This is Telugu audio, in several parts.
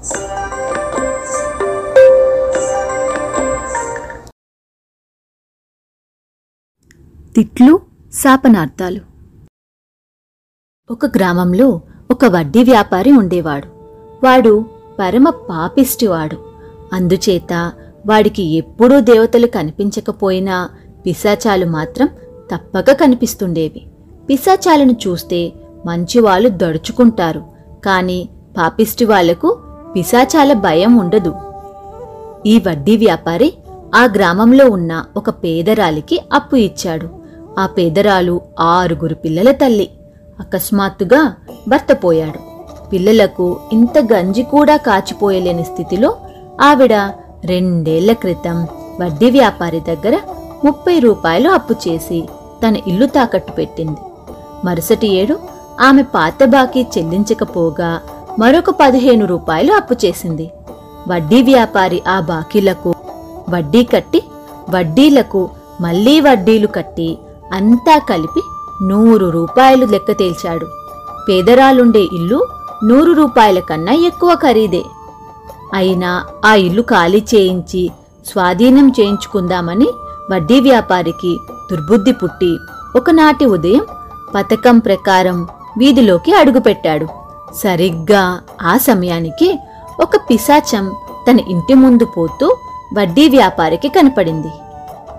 తిట్లు శాపనార్థాలు. ఒక గ్రామంలో ఒక వడ్డీ వ్యాపారి ఉండేవాడు. వాడు పరమ పాపిష్టివాడు. అందుచేత వాడికి ఎప్పుడూ దేవతలు కనిపించకపోయినా పిశాచాలు మాత్రం తప్పక కనిపిస్తుండేవి. పిశాచాలను చూస్తే మంచివాళ్ళు దడుచుకుంటారు. కాని పాపిష్టి వాళ్ళకు పిశాచాల భయం ఉండదు. ఈ వడ్డీ వ్యాపారి ఆ గ్రామంలో ఉన్న ఒక పేదరాలికి అప్పు ఇచ్చాడు. ఆ పేదరాలు ఆరుగురు పిల్లల తల్లి. అకస్మాత్తుగా భర్త పోయాడు. పిల్లలకు ఇంత గంజి కూడా కాచిపోయలేని స్థితిలో ఆవిడ రెండేళ్ళ క్రితం వడ్డీ వ్యాపారి దగ్గర ముప్పై రూపాయలు అప్పు చేసి తన ఇల్లు తాకట్టు పెట్టింది. మరుసటి ఏడు ఆమె పాత బాకీ చెల్లించకపోగా మరొక పదిహేను రూపాయలు అప్పు చేసింది. వడ్డీ వ్యాపారి ఆ బాకీలకు వడ్డీ కట్టి వడ్డీలకు మళ్ళీ వడ్డీలు కట్టి అంతా కలిపి నూరు రూపాయలు లెక్క తేల్చాడు. పేదరాలుండే ఇల్లు నూరు రూపాయల కన్నా ఎక్కువ ఖరీదే. అయినా ఆ ఇల్లు ఖాళీ చేయించి స్వాధీనం చేయించుకుందామని వడ్డీ వ్యాపారికి దుర్బుద్ధి పుట్టి ఒకనాటి ఉదయం పథకం ప్రకారం వీధిలోకి అడుగుపెట్టాడు. సరిగ్గా ఆ సమయానికి ఒక పిశాచం తన ఇంటి ముందు పోతూ వడ్డీ వ్యాపారికి కనపడింది.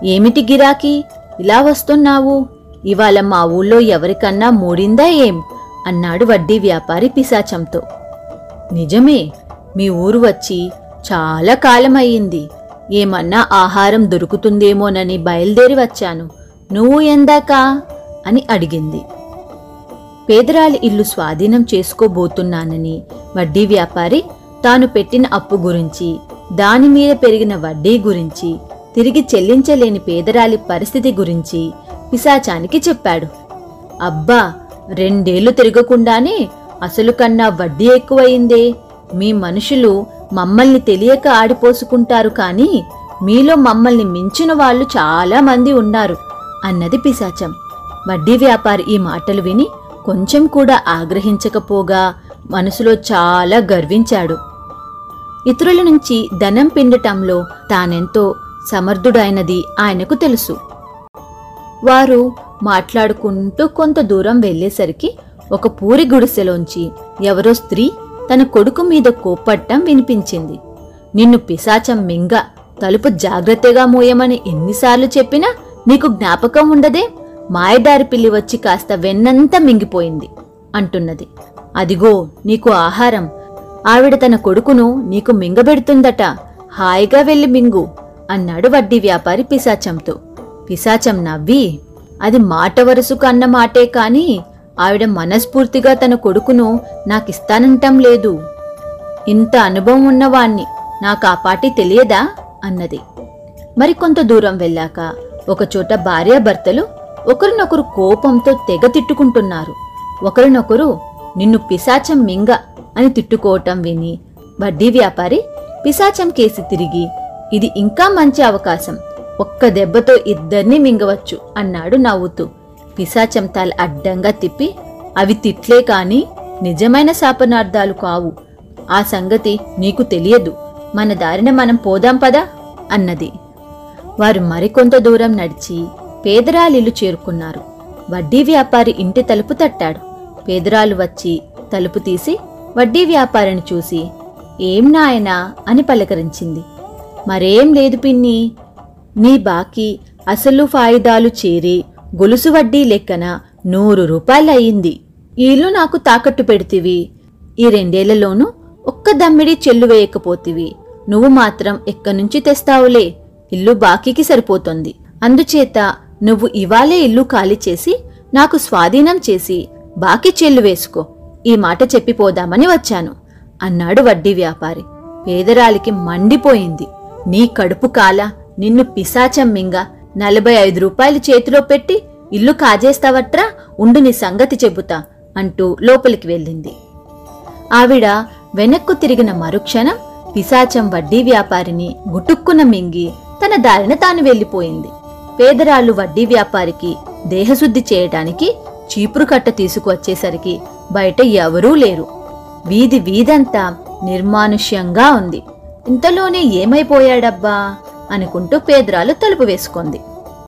ఏమిటి గిరాకీ? ఇలా వస్తున్నావు? ఇవాళ మా ఊళ్ళో ఎవరికన్నా మూడిందా ఏం? అన్నాడు వడ్డీ వ్యాపారి పిశాచంతో. నిజమే మీ ఊరు వచ్చి చాలా కాలమయ్యింది. ఏమన్నా ఆహారం దొరుకుతుందేమోనని బయలుదేరి వచ్చాను. నువ్వు ఎందాకా? అని అడిగింది. పేదరాలి ఇల్లు స్వాధీనం చేసుకోబోతున్నానని వడ్డీ వ్యాపారి తాను పెట్టిన అప్పు గురించి దాని మీద పెరిగిన వడ్డీ గురించి తిరిగి చెల్లించలేని పేదరాలి పరిస్థితి గురించి పిశాచానికి చెప్పాడు. అబ్బా రెండేళ్ళు తిరగకుండానే అసలు కన్నా వడ్డీ ఎక్కువయిందే. మీ మనుషులు మమ్మల్ని తెలియక ఆడిపోసుకుంటారు కానీ మీలో మమ్మల్ని మించిన వాళ్ళు చాలామంది ఉన్నారు అన్నది పిశాచం. వడ్డీ వ్యాపారి ఈ మాటలు విని కొంచెం కూడా ఆగ్రహించకపోగా మనసులో చాలా గర్వించాడు. ఇతరుల నుంచి ధనం పిండటంలో తానెంతో సమర్థుడైనది ఆయనకు తెలుసు. వారు మాట్లాడుకుంటూ కొంత దూరం వెళ్ళేసరికి ఒక పూరి గుడిసెలోంచి ఎవరో స్త్రీ తన కొడుకు మీద కోప్పట్టం వినిపించింది. నిన్ను పిశాచం మింగ తలుపు జాగ్రత్తగా మోయమని ఎన్నిసార్లు చెప్పినా నీకు జ్ఞాపకం ఉండదే? మాయదారి పిల్లి వచ్చి కాస్త వెన్నంతా మింగిపోయింది అంటున్నది. అదిగో నీకు ఆహారం. ఆవిడ తన కొడుకును నీకు మింగబెడుతుందట. హాయిగా వెళ్ళి మింగు అన్నాడు వడ్డీ వ్యాపారి పిశాచంతో. పిశాచం నవ్వి అది మాట వరుసకు అన్న మాటే కాని ఆవిడ మనస్ఫూర్తిగా తన కొడుకును నాకిస్తానంటం లేదు. ఇంత అనుభవం ఉన్నవాణ్ణి నాకు ఆ పాటి తెలియదా? అన్నది. మరికొంత దూరం వెళ్ళాక ఒకచోట భార్యాభర్తలు ఒకరినొకరు కోపంతో తెగ తిట్టుకుంటున్నారు. ఒకరినొకరు నిన్ను పిశాచం మింగ అని తిట్టుకోవటం విని వడ్డీ వ్యాపారి పిశాచం కేసి తిరిగి ఇది ఇంకా మంచి అవకాశం. ఒక్క దెబ్బతో ఇద్దరిని మింగవచ్చు అన్నాడు నవ్వుతూ. పిశాచం తల అడ్డంగా తిప్పి అవి తిట్లే కాని నిజమైన శాపనార్థాలు కావు. ఆ సంగతి నీకు తెలియదు. మన దారిన మనం పోదాం పదా అన్నది. వారు మరికొంత దూరం నడిచి పేదరాలిల్లు చేరుకున్నారు. వడ్డీ వ్యాపారి ఇంటి తలుపు తట్టాడు. పేదరాలు వచ్చి తలుపు తీసి వడ్డీ వ్యాపారిని చూసి ఏం నాయనా? అని పలకరించింది. మరేం లేదు పిన్ని. నీ బాకీ అసలు ఫాయిదాలు చేరి గొలుసు వడ్డీ లెక్కన నూరు రూపాయలయ్యింది ఇల్లు నాకు తాకట్టు పెడితివి. ఈ రెండేళ్ళలోనూ ఒక్క దమ్మిడి చెల్లు వేయకపోతివి. నువ్వు మాత్రం ఎక్కనుంచి తెస్తావులే? ఇల్లు బాకీకి సరిపోతుంది. అందుచేత నువ్వు ఇవాళే ఇల్లు ఖాళీ చేసి నాకు స్వాధీనం చేసి బాకీ చెల్లు వేసుకో. ఈ మాట చెప్పిపోదామని వచ్చాను అన్నాడు వడ్డీ వ్యాపారి. పేదరాలికి మండిపోయింది. నీ కడుపు కాల నిన్ను పిశాచం మింగ నలభై ఐదు రూపాయలు చేతిలో పెట్టి ఇల్లు కాజేస్తావట్రా? ఉండు నీ సంగతి చెబుతా అంటూ లోపలికి వెళ్ళింది. ఆవిడ వెనక్కు తిరిగిన మరుక్షణం పిశాచం వడ్డీ వ్యాపారిని గుటుక్కున మింగి తన దారిన తాను వెళ్ళిపోయింది. పేదరాళ్ళు వడ్డీ వ్యాపారికి దేహశుద్ధి చేయటానికి చీపురు కట్ట తీసుకువచ్చేసరికి బయట ఎవరూ లేరు. వీధి వీధంతా నిర్మానుష్యంగా ఉంది. ఇంతలోనే ఏమైపోయాడబ్బా? అనుకుంటూ పేదరాలు తలుపు వేసుకుంది.